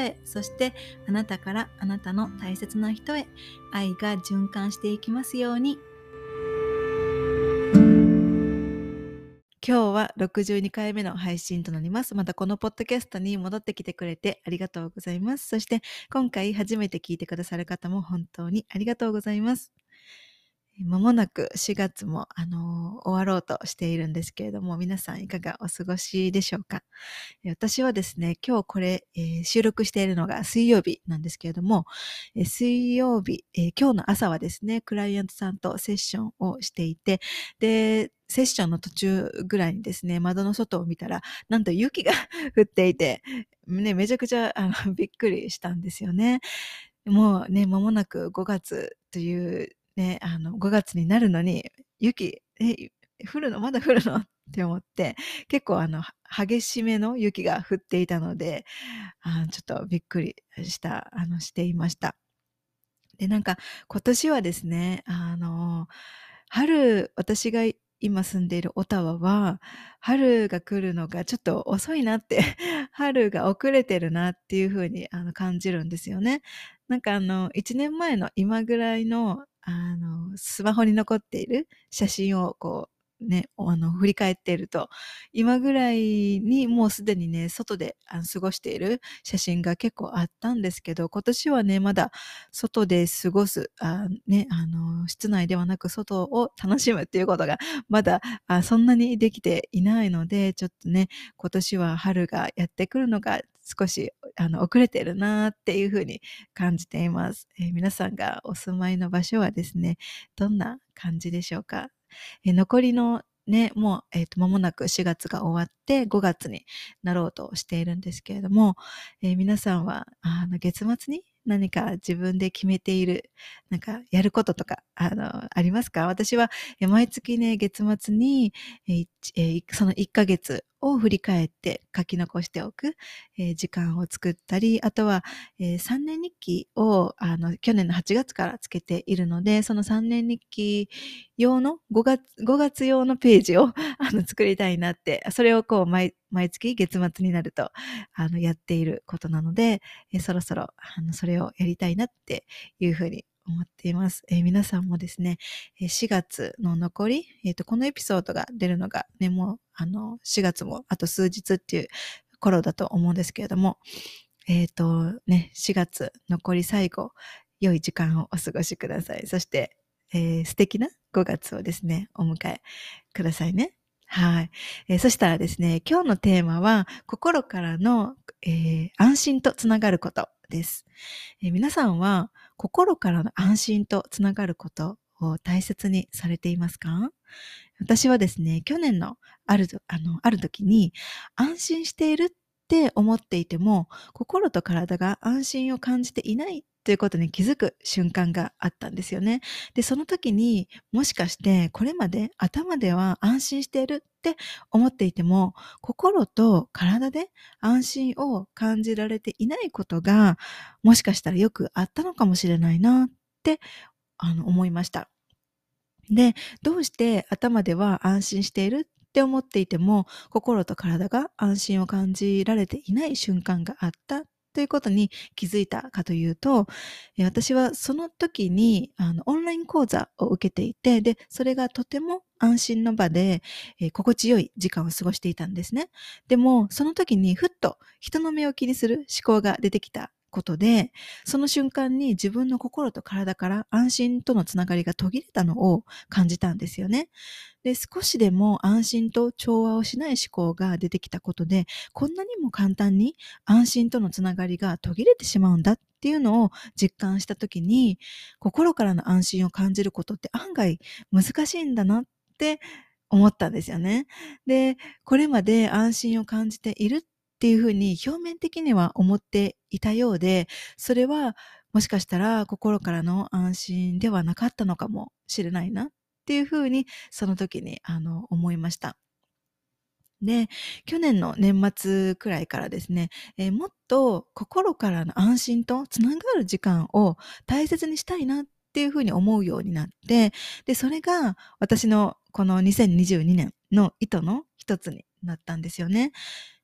へ、そしてあなたからあなたの大切な人へ愛が循環していきますように。今日は62回目の配信となります。またこのポッドキャストに戻ってきてくれてありがとうございます。そして今回初めて聞いてくださる方も本当にありがとうございます。まもなく4月も、あの終わろうとしているんですけれども、皆さんいかがお過ごしでしょうか？私はですね、今日これ、えー収録しているのが水曜日なんですけれども、えー水曜日、えー今日の朝はですね、クライアントさんとセッションをしていて、で、セッションの途中ぐらいにですね、窓の外を見たら、なんと雪が 降っていて、ね、めちゃくちゃあのびっくりしたんですよね。もうね、間もなく5月というね、あの、5月になるのに、雪、え、降るのまだ降るの？って思って、結構あの、激しめの雪が降っていたので、あちょっとびっくりした、あの、していました。で、なんか、今年はですね、あの、春、私が今住んでいるオタワは、春が来るのがちょっと遅いなって、春が遅れてるなっていう風にあの感じるんですよね。なんかあの、1年前の今ぐらいの、あの、スマホに残っている写真をこう、ね、あの、振り返っていると、今ぐらいにもうすでにね、外であの過ごしている写真が結構あったんですけど、今年はね、まだ外で過ごす、あね、あの、室内ではなく外を楽しむっていうことがまだあそんなにできていないので、ちょっとね、今年は春がやってくるのが少しあの遅れてるなっていうふうに感じています、えー皆さんがお住まいの場所はですね、どんな感じでしょうか？えー残りのね、もう、えっ、と、間もなく4月が終わって5月になろうとしているんですけれども、えー皆さんは、あの、月末に何か自分で決めている、なんか、やることとか、あの、ありますか？私は、毎月ね、月末に、えーその1ヶ月を振り返って書き残しておく、えー時間を作ったり、あとは、え3年日記を、あの、去年の8月からつけているので、その3年日記用の5月、5月用のページを あの作りたいなって、それをこう毎、毎月月末になると、あの、やっていることなので、えそろそろ、あの、それをやりたいなっていうふうに思っています。えー皆さんもですね、4月の残り、えっ、と、このエピソードが出るのがね、もう、あの、4月もあと数日っていう頃だと思うんですけれども、えっ、と、ね、4月残り最後、良い時間をお過ごしください。そして、えー素敵な5月をですね、お迎えくださいね。はい。えーそしたらですね、今日のテーマは、心からの、えー安心とつながることです。え皆さんは、心からの安心とつながることを大切にされていますか？私はですね、去年のある、あの、ある時に、安心しているって思っていても、心と体が安心を感じていないということに気づく瞬間があったんですよね。で、その時にもしかしてこれまで頭では安心しているって思っていても、心と体で安心を感じられていないことがもしかしたらよくあったのかもしれないなってあの思いました。で、どうして頭では安心しているって思っていても、心と体が安心を感じられていない瞬間があったということに気づいたかというと、私はその時にあのオンライン講座を受けていて、で、それがとても安心の場で、えー心地よい時間を過ごしていたんですね。でも、その時にふっと人の目を気にする思考が出てきたことで、その瞬間に自分の心と体から安心とのつながりが途切れたのを感じたんですよね。で、少しでも安心と調和をしない思考が出てきたことで、こんなにも簡単に安心とのつながりが途切れてしまうんだっていうのを実感したときに、心からの安心を感じることって案外難しいんだなって思ったんですよね。で、これまで安心を感じているっっていうふうに表面的には思っていたようで、それはもしかしたら心からの安心ではなかったのかもしれないなっていうふうにその時にあの思いました。で、去年の年末くらいからですね、えー、もっと心からの安心とつながる時間を大切にしたいなっていうふうに思うようになって、で、それが私のこの2022年の意図の一つになったんですよね。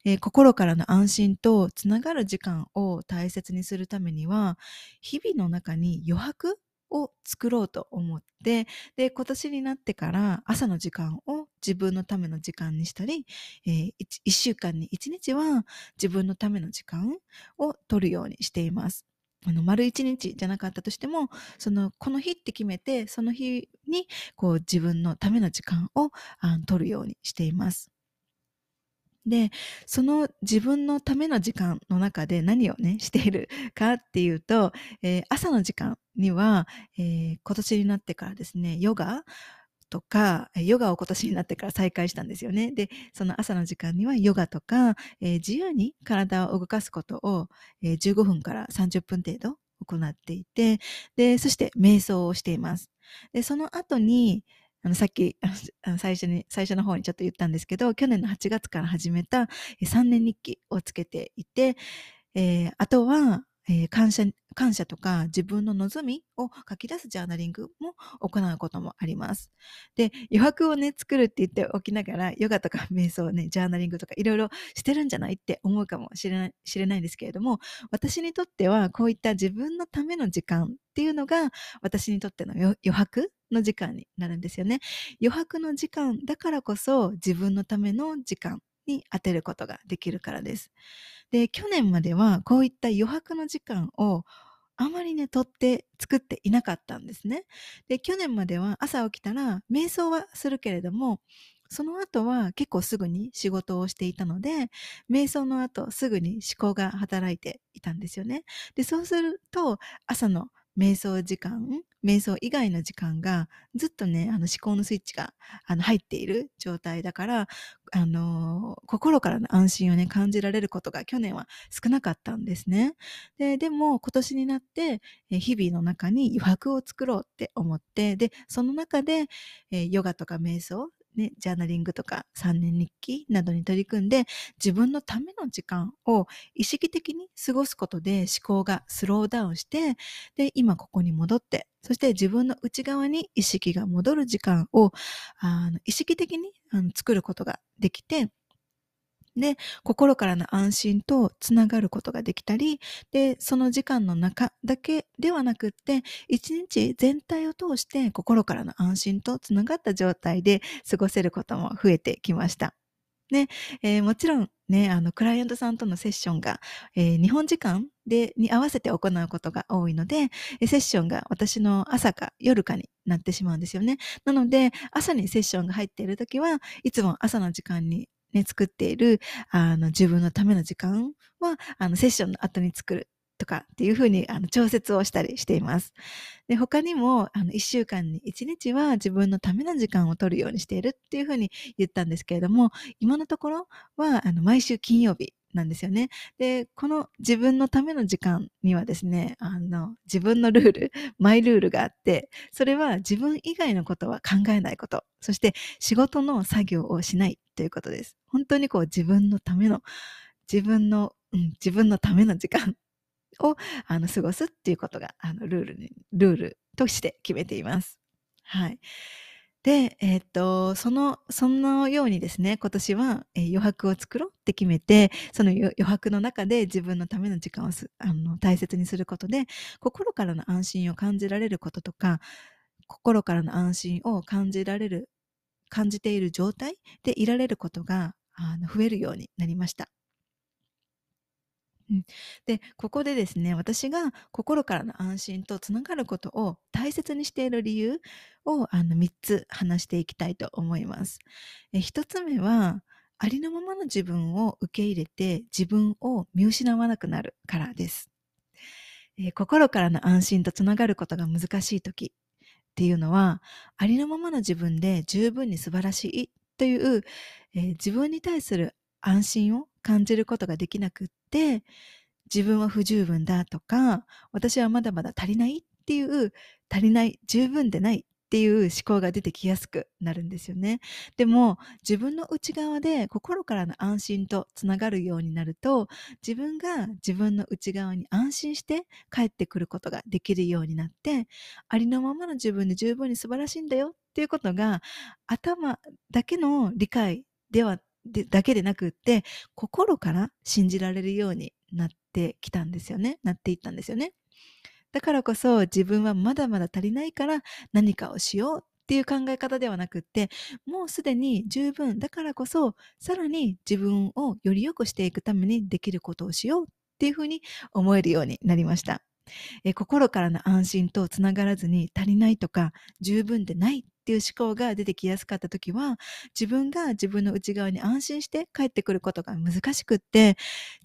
えー、心からの安心とつながる時間を大切にするためには、日々の中に余白を作ろうと思って、で、今年になってから朝の時間を自分のための時間にしたり、えー、1, 週間に1日は自分のための時間を取るようにしています。あの丸一日じゃなかったとしてもそのこの日って決めてその日にこう自分のための時間をあ取るようにしています。で、その自分のための時間の中で何をね、しているかっていうと、えー、朝の時間には、えー、今年になってからですね、ヨガとか、ヨガを今年になってから再開したんですよね。で、その朝の時間にはヨガとか、えー、自由に体を動かすことを、えー、15分から30分程度行っていて、で、そして瞑想をしています。で、その後に、あの、さっき、最初に、最初の方にちょっと言ったんですけど、去年の8月から始めた3年日記をつけていて、えー、あとは、えー、感謝、感謝とか自分の望みを書き出すジャーナリングも行うこともあります。で、余白をね、作るって言っておきながら、ヨガとか瞑想ね、ジャーナリングとかいろいろしてるんじゃないって思うかもしれない、知れないんですけれども、私にとってはこういった自分のための時間っていうのが、私にとっての余白の時間になるんですよね。余白の時間だからこそ自分のための時間に当てることができるからです。で、去年まではこういった余白の時間をあまりね、取って作っていなかったんですね。で、去年までは朝起きたら瞑想はするけれども、その後は結構すぐに仕事をしていたので、瞑想の後すぐに思考が働いていたんですよね。で、そうすると朝の瞑想時間、瞑想以外の時間がずっとね、あの思考のスイッチがあの入っている状態だから、あの心からの安心をね、感じられることが去年は少なかったんですね。で、でも今年になって、え日々の中に余白を作ろうって思って、で、その中で、えヨガとか瞑想、ね、ジャーナリングとか3年日記などに取り組んで自分のための時間を意識的に過ごすことで思考がスローダウンしてで今ここに戻ってそして自分の内側に意識が戻る時間をあの意識的にあの作ることができてで、心からの安心とつながることができたり、で、その時間の中だけではなくって、一日全体を通して心からの安心とつながった状態で過ごせることも増えてきました。ね、えー、もちろんね、あの、クライアントさんとのセッションが、えー、日本時間で、に合わせて行うことが多いので、セッションが私の朝か夜かになってしまうんですよね。なので、朝にセッションが入っているときは、いつも朝の時間にね、作っている、あの、自分のための時間は、あの、セッションの後に作るとかっていうふうにあの調節をしたりしています。で他にもあの一週間に一日は自分のための時間を取るようにしているっていうふうに言ったんですけれども今のところはあの毎週金曜日なんですよね。で、この自分のための時間にはですね、あの、自分のルール、マイルールがあって、それは自分以外のことは考えないこと、そして仕事の作業をしないということです。本当にこう自分のための、自分の、うん、自分のための時間 をあの過ごすっていうことがあのルールに、ルールとして決めています。はい。で、えっ、と、その、そのようにですね、今年は、えー、余白を作ろうって決めて、その余白の中で自分のための時間をあの大切にすることで、心からの安心を感じられることとか、心からの安心を感じられる、感じている状態でいられることがあの増えるようになりました。うん、で、ここでですね、私が心からの安心とつながることを大切にしている理由をあの3つ話していきたいと思います。え1つ目は、ありのままの自分を受け入れて自分を見失わなくなるからです。え心からの安心とつながることが難しい時っていうのは、ありのままの自分で十分に素晴らしいという、えー、自分に対する安心を感じることができなくって自分は不十分だとか私はまだまだ足りないっていう足りない十分でないっていう思考が出てきやすくなるんですよね。でも自分の内側で心からの安心とつながるようになると自分が自分の内側に安心して帰ってくることができるようになってありのままの自分で十分に素晴らしいんだよっていうことが頭だけの理解ではでだけでなくって心から信じられるようになってきたんですよねなっていったんですよね。だからこそ自分はまだまだ足りないから何かをしようっていう考え方ではなくってもうすでに十分だからこそさらに自分をより良くしていくためにできることをしようっていうふうに思えるようになりました。え心からの安心とつながらずに足りないとか十分でないっていう思考が出てきやすかった時は自分が自分の内側に安心して帰ってくることが難しくって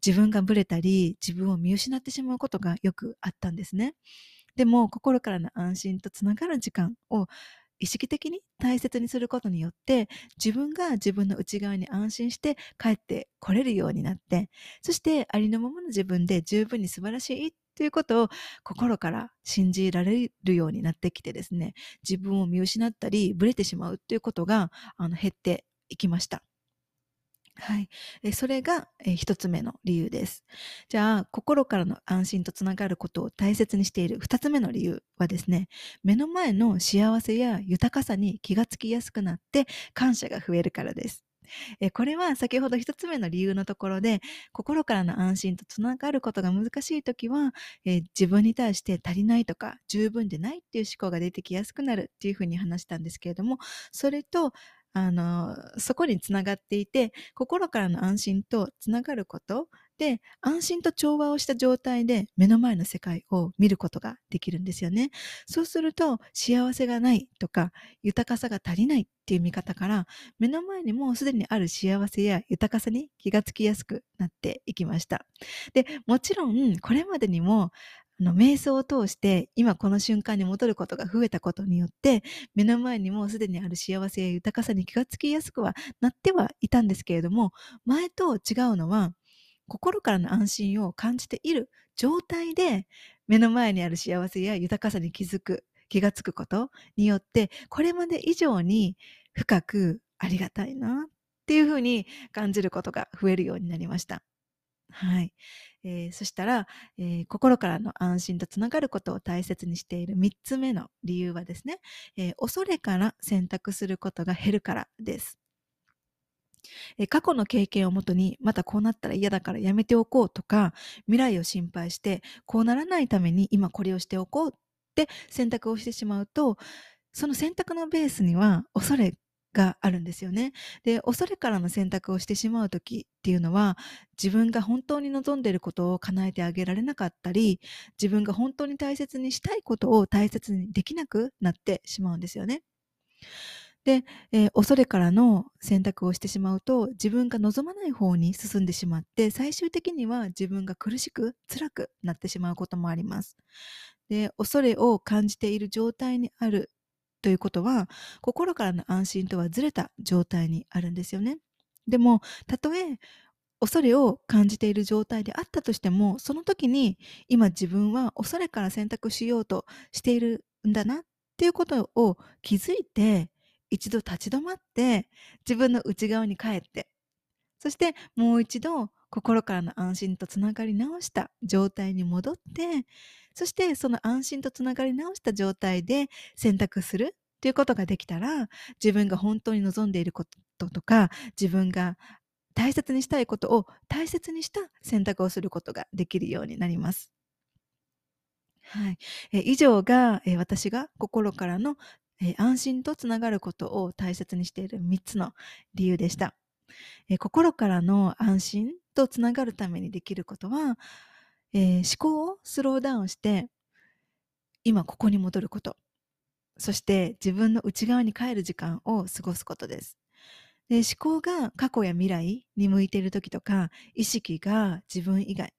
自分がブレたり自分を見失ってしまうことがよくあったんですね。でも心からの安心とつながる時間を意識的に大切にすることによって自分が自分の内側に安心して帰ってこれるようになってそしてありのままの自分で十分に素晴らしいということを心から信じられるようになってきてですね自分を見失ったりブレてしまうということがあの減っていきました。はい。えそれが、え一つ目の理由です。じゃあ、心からの安心とつながることを大切にしている二つ目の理由はですね、目の前の幸せや豊かさに気がつきやすくなって感謝が増えるからです。えこれは先ほど1つ目の理由のところで心からの安心とつながることが難しい時は、え自分に対して足りないとか十分でないっていう思考が出てきやすくなるっていうふうに話したんですけれどもそれとあのそこにつながっていて心からの安心とつながることで安心と調和をした状態で目の前の世界を見ることができるんですよね。そうすると幸せがないとか豊かさが足りないっていう見方から目の前にもうすでにある幸せや豊かさに気がつきやすくなっていきました。でもちろんこれまでにもあの瞑想を通して今この瞬間に戻ることが増えたことによって目の前にもうすでにある幸せや豊かさに気がつきやすくはなってはいたんですけれども前と違うのは心からの安心を感じている状態で目の前にある幸せや豊かさに気づく気がつくことによってこれまで以上に深くありがたいなっていうふうに感じることが増えるようになりました。はい。えー、そしたら、えー、心からの安心とつながることを大切にしている3つ目の理由はですね、えー、恐れから選択することが減るからです。え過去の経験をもとにまたこうなったら嫌だからやめておこうとか未来を心配してこうならないために今これをしておこうって選択をしてしまうとその選択のベースには恐れがあるんですよね。で恐れからの選択をしてしまう時っていうのは自分が本当に望んでいることを叶えてあげられなかったり自分が本当に大切にしたいことを大切にできなくなってしまうんですよね。で、えー、恐れからの選択をしてしまうと自分が望まない方に進んでしまって最終的には自分が苦しく辛くなってしまうこともあります。で恐れを感じている状態にあるということは心からの安心とはずれた状態にあるんですよね。でもたとえ恐れを感じている状態であったとしてもその時に今自分は恐れから選択しようとしているんだなっていうことを気づいて一度立ち止まって自分の内側に帰ってそしてもう一度心からの安心とつながり直した状態に戻ってそしてその安心とつながり直した状態で選択するということができたら自分が本当に望んでいることとか自分が大切にしたいことを大切にした選択をすることができるようになります。はい、え以上が、え私が心からのえ安心とつながることを大切にしている3つの理由でした。え心からの安心とつながるためにできることは、え、思考をスローダウンして今ここに戻ることそして自分の内側に帰る時間を過ごすことです。で思考が過去や未来に向いている時とか意識が自分以外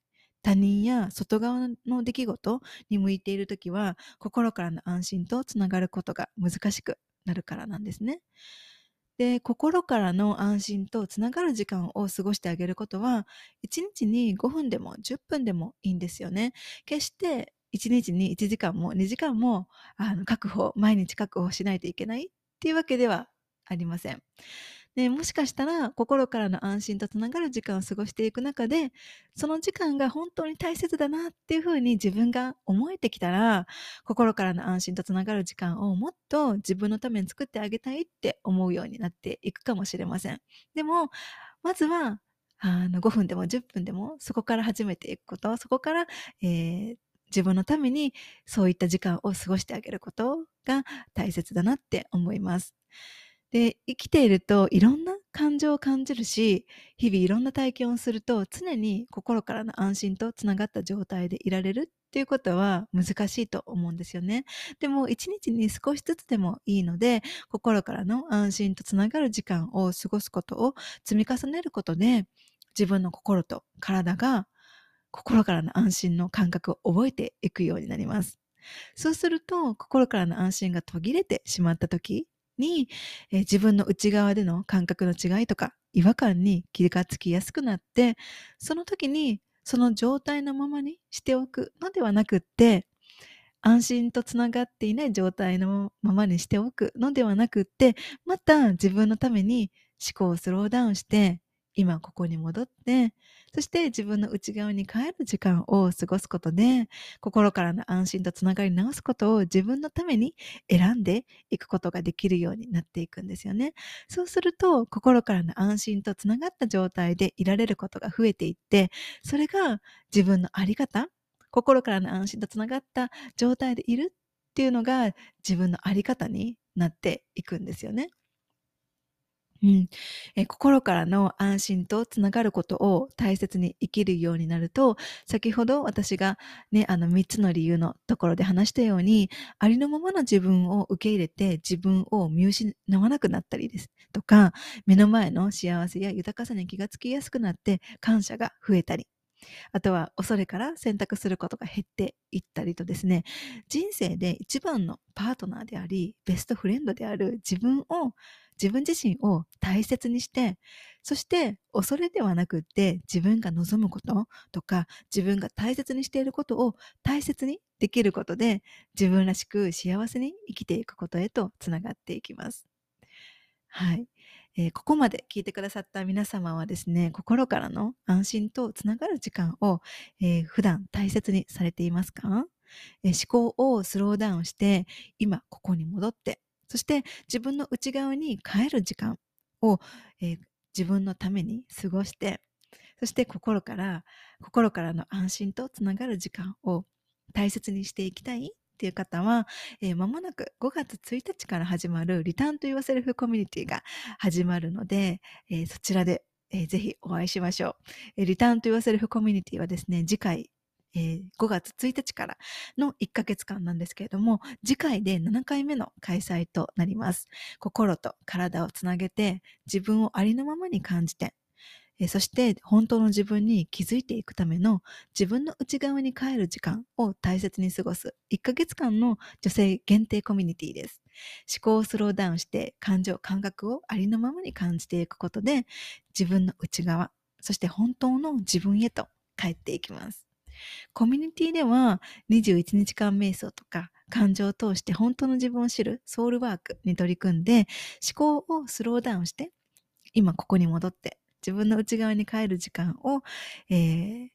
他人や外側の出来事に向いている時は心からの安心とつながることが難しくなるからなんですね。で、心からの安心とつながる時間を過ごしてあげることは、1日に5分でも10分でもいいんですよね。決して1日に1時間も2時間もあの確保、毎日確保しないといけないっていうわけではありません。でもしかしたら心からの安心とつながる時間を過ごしていく中でその時間が本当に大切だなっていうふうに自分が思えてきたら心からの安心とつながる時間をもっと自分のために作ってあげたいって思うようになっていくかもしれません。でもまずはあの5分でも10分でもそこから始めていくことそこから、えー、自分のためにそういった時間を過ごしてあげることが大切だなって思います。で、生きているといろんな感情を感じるし、日々いろんな体験をすると常に心からの安心とつながった状態でいられるっていうことは難しいと思うんですよね。でも一日に少しずつでもいいので、心からの安心とつながる時間を過ごすことを積み重ねることで、自分の心と体が心からの安心の感覚を覚えていくようになります。そうすると、心からの安心が途切れてしまった時、に、えー、自分の内側での感覚の違いとか違和感に気がつきやすくなってその時にその状態のままにしておくのではなくって安心とつながっていない状態のままにしておくのではなくってまた自分のために思考をスローダウンして今ここに戻って、そして自分の内側に帰る時間を過ごすことで、心からの安心とつながり直すことを自分のために選んでいくことができるようになっていくんですよね。そうすると、心からの安心とつながった状態でいられることが増えていって、それが自分のあり方、心からの安心とつながった状態でいるっていうのが自分のあり方になっていくんですよね。うん、え心からの安心とつながることを大切に生きるようになると先ほど私が、ね、あの3つの理由のところで話したようにありのままの自分を受け入れて自分を見失わなくなったりです。とか目の前の幸せや豊かさに気がつきやすくなって感謝が増えたり。あとは恐れから選択することが減っていったりとですね、人生で一番のパートナーであり、ベストフレンドである自分を自分自身を大切にして、そして恐れではなくって自分が望むこととか自分が大切にしていることを大切にできることで自分らしく幸せに生きていくことへとつながっていきます。はい。えー、ここまで聞いてくださった皆様はですね、心からの安心とつながる時間を、えー、普段大切にされていますか、えー、思考をスローダウンして、今ここに戻ってそして自分の内側に帰る時間を、えー、自分のために過ごして、そして心から、心からの安心とつながる時間を大切にしていきたいっていう方は、えー、間もなく5月1日から始まるリターンと言わせるフコミュニティが始まるので、えー、そちらで、えー、ぜひお会いしましょう。えー、リターンと言わせるフコミュニティはですね、次回えー、5月1日からの1ヶ月間なんですけれども、次回で7回目の開催となります。心と体をつなげて、自分をありのままに感じて、そして本当の自分に気づいていくための自分の内側に帰る時間を大切に過ごす1ヶ月間の女性限定コミュニティです。思考をスローダウンして感情、感覚をありのままに感じていくことで自分の内側、そして本当の自分へと帰っていきます。コミュニティでは21日間瞑想とか感情を通して本当の自分を知るソウルワークに取り組んで思考をスローダウンして今ここに戻って自分の内側に帰る時間を、えー、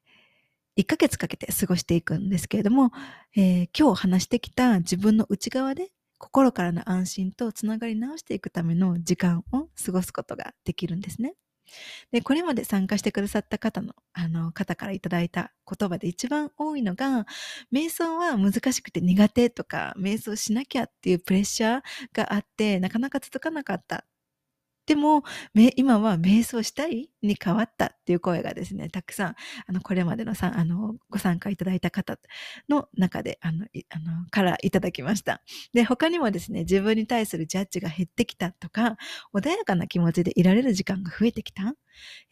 1ヶ月かけて過ごしていくんですけれども、えー、今日話してきた自分の内側で心からの安心とつながり直していくための時間を過ごすことができるんですね。で、これまで参加してくださった方の、あの、方からいただいた言葉で一番多いのが、瞑想は難しくて苦手とか、瞑想しなきゃっていうプレッシャーがあって、なかなか続かなかったでも、今は瞑想したいに変わったっていう声がですね、たくさん、あの、これまでのさ、あの、ご参加いただいた方の中で、あの、あの、からいただきました。で、他にもですね、自分に対するジャッジが減ってきたとか、穏やかな気持ちでいられる時間が増えてきた。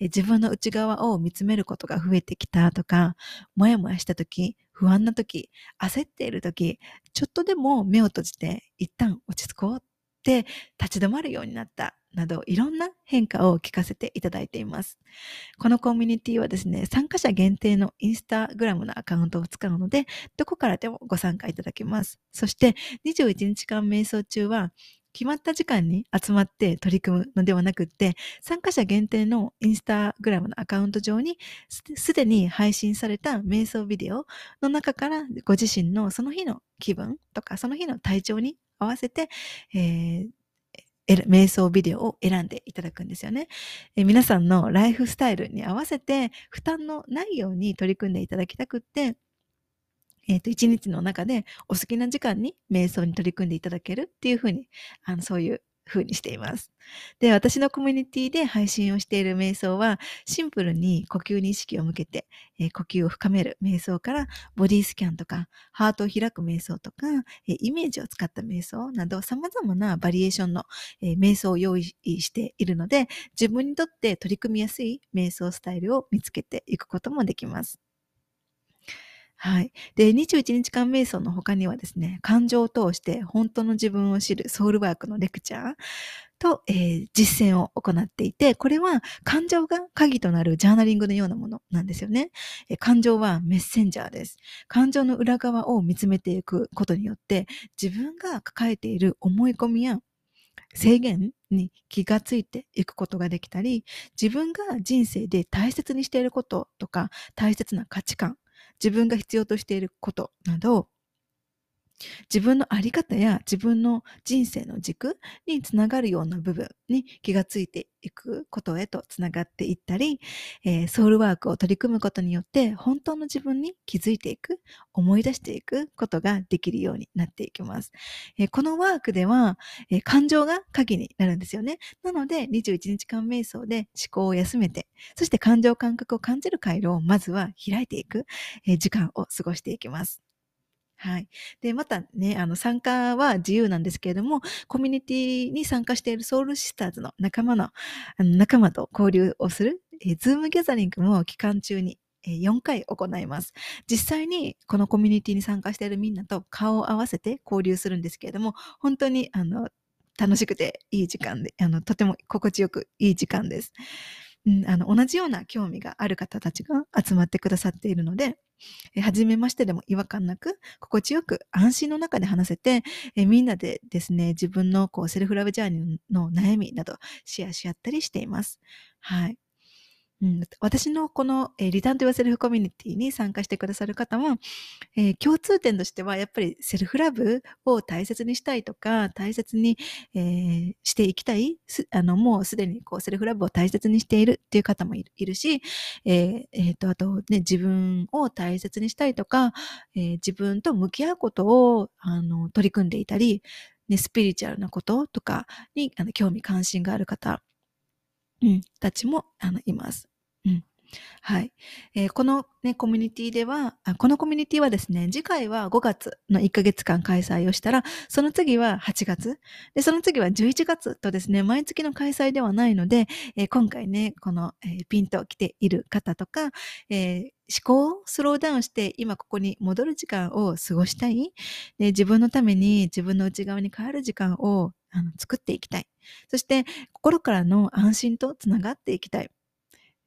自分の内側を見つめることが増えてきたとか、もやもやした時、不安な時、焦っている時、ちょっとでも目を閉じて一旦落ち着こうって立ち止まるようになったなどいろんな変化を聞かせていただいています。このコミュニティはですね、参加者限定のインスタグラムのアカウントを使うので、どこからでもご参加いただけます。そして21日間瞑想中は決まった時間に集まって取り組むのではなくって、参加者限定のインスタグラムのアカウント上にすでに配信された瞑想ビデオの中からご自身のその日の気分とかその日の体調に合わせて、えー瞑想ビデオを選んでいただくんですよね、え皆さんのライフスタイルに合わせて負担のないように取り組んでいただきたくって、えっ、ー、と、一日の中でお好きな時間に瞑想に取り組んでいただけるっていうふうに、あの、そういう風にしています。で、私のコミュニティで配信をしている瞑想は、シンプルに呼吸に意識を向けて、えー、呼吸を深める瞑想から、ボディスキャンとか、ハートを開く瞑想とか、えー、イメージを使った瞑想など、様々なバリエーションの、えー、瞑想を用意しているので、自分にとって取り組みやすい瞑想スタイルを見つけていくこともできます。はい。で、21日間瞑想の他にはですね、感情を通して本当の自分を知るソウルワークのレクチャーと、えー、実践を行っていて、これは感情が鍵となるジャーナリングのようなものなんですよね。えー、感情はメッセンジャーです。感情の裏側を見つめていくことによって、自分が抱えている思い込みや制限に気がついていくことができたり、自分が人生で大切にしていることとか、大切な価値観、自分が必要としていることなど、自分のあり方や自分の人生の軸につながるような部分に気がついていくことへとつながっていったり、えー、ソウルワークを取り組むことによって本当の自分に気づいていく、思い出していくことができるようになっていきます。えー、このワークでは、えー、感情が鍵になるんですよね。なので21日間瞑想で思考を休めて、そして感情感覚を感じる回路をまずは開いていく、え時間を過ごしていきます。はい。で、またね、あの、参加は自由なんですけれども、コミュニティに参加しているソウルシスターズの仲間の、あの仲間と交流をする、えー、ズームギャザリングも期間中に4回行います。実際にこのコミュニティに参加しているみんなと顔を合わせて交流するんですけれども、本当にあの楽しくていい時間で、あのとても心地よくいい時間です。うん、あの同じような興味がある方たちが集まってくださっているので、え初めましてでも違和感なく、心地よく安心の中で話せて、えみんなでですね、自分のこうセルフラブジャーニーの悩みなどシェアし合ったりしています。はい。うん、私のこの、えー、リターンと言わせるコミュニティに参加してくださる方も、えー、共通点としてはやっぱりセルフラブを大切にしたいとか、大切に、えー、していきたい、あのもうすでにこうセルフラブを大切にしているっていう方もいるし、えーえー、とあとね、自分を大切にしたいとか、えー、自分と向き合うことをあの取り組んでいたり、ね、スピリチュアルなこととかにあの興味関心がある方うん、たちもあのいます。うん。はい。えー、このね、コミュニティではあ、このコミュニティはですね、次回は5月の1ヶ月間開催をしたら、その次は8月、で、その次は11月とですね、毎月の開催ではないので、えー、今回ね、この、えー、ピンと来ている方とか、え思考をスローダウンして今ここに戻る時間を過ごしたい。で自分のために自分の内側に帰る時間をあの作っていきたい。そして心からの安心とつながっていきたい。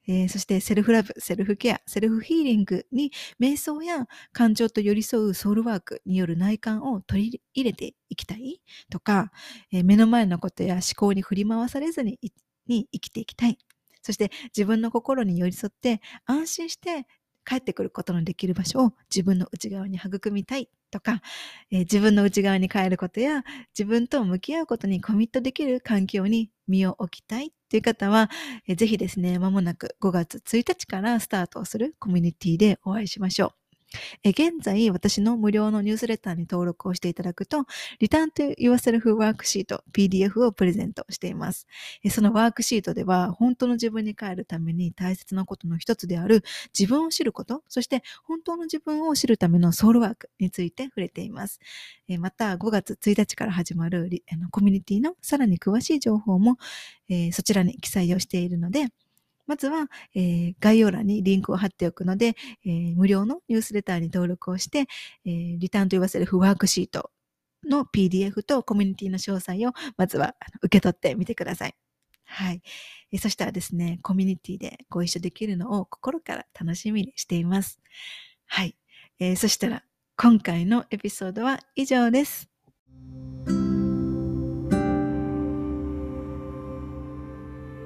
えー、そしてセルフラブ、セルフケア、セルフヒーリングに瞑想や感情と寄り添うソウルワークによる内観を取り入れていきたいとか、えー、目の前のことや思考に振り回されずにに生きていきたい。そして自分の心に寄り添って安心して帰ってくることのできる場所を自分の内側に育みたいとか、えー、自分の内側に変えることや自分と向き合うことにコミットできる環境に身を置きたいという方は、えー、ぜひですね、まもなく5月1日からスタートをするコミュニティでお会いしましょう。え現在、私の無料のニュースレターに登録をしていただくと、Return to Yourself ワークシート PDF をプレゼントしています。えそのワークシートでは、本当の自分に帰るために大切なことの一つである自分を知ること、そして本当の自分を知るためのソウルワークについて触れています。えまた、5月1日から始まるあのコミュニティのさらに詳しい情報も、えそちらに記載をしているので、まずは、えー、概要欄にリンクを貼っておくので、えー、無料のニュースレターに登録をして、えー、リターンと言わせるフワークシートの PDF とコミュニティの詳細をまずは受け取ってみてください。はい。そしたらですね、コミュニティでご一緒できるのを心から楽しみにしています。はい。えー、そしたら、今回のエピソードは以上です。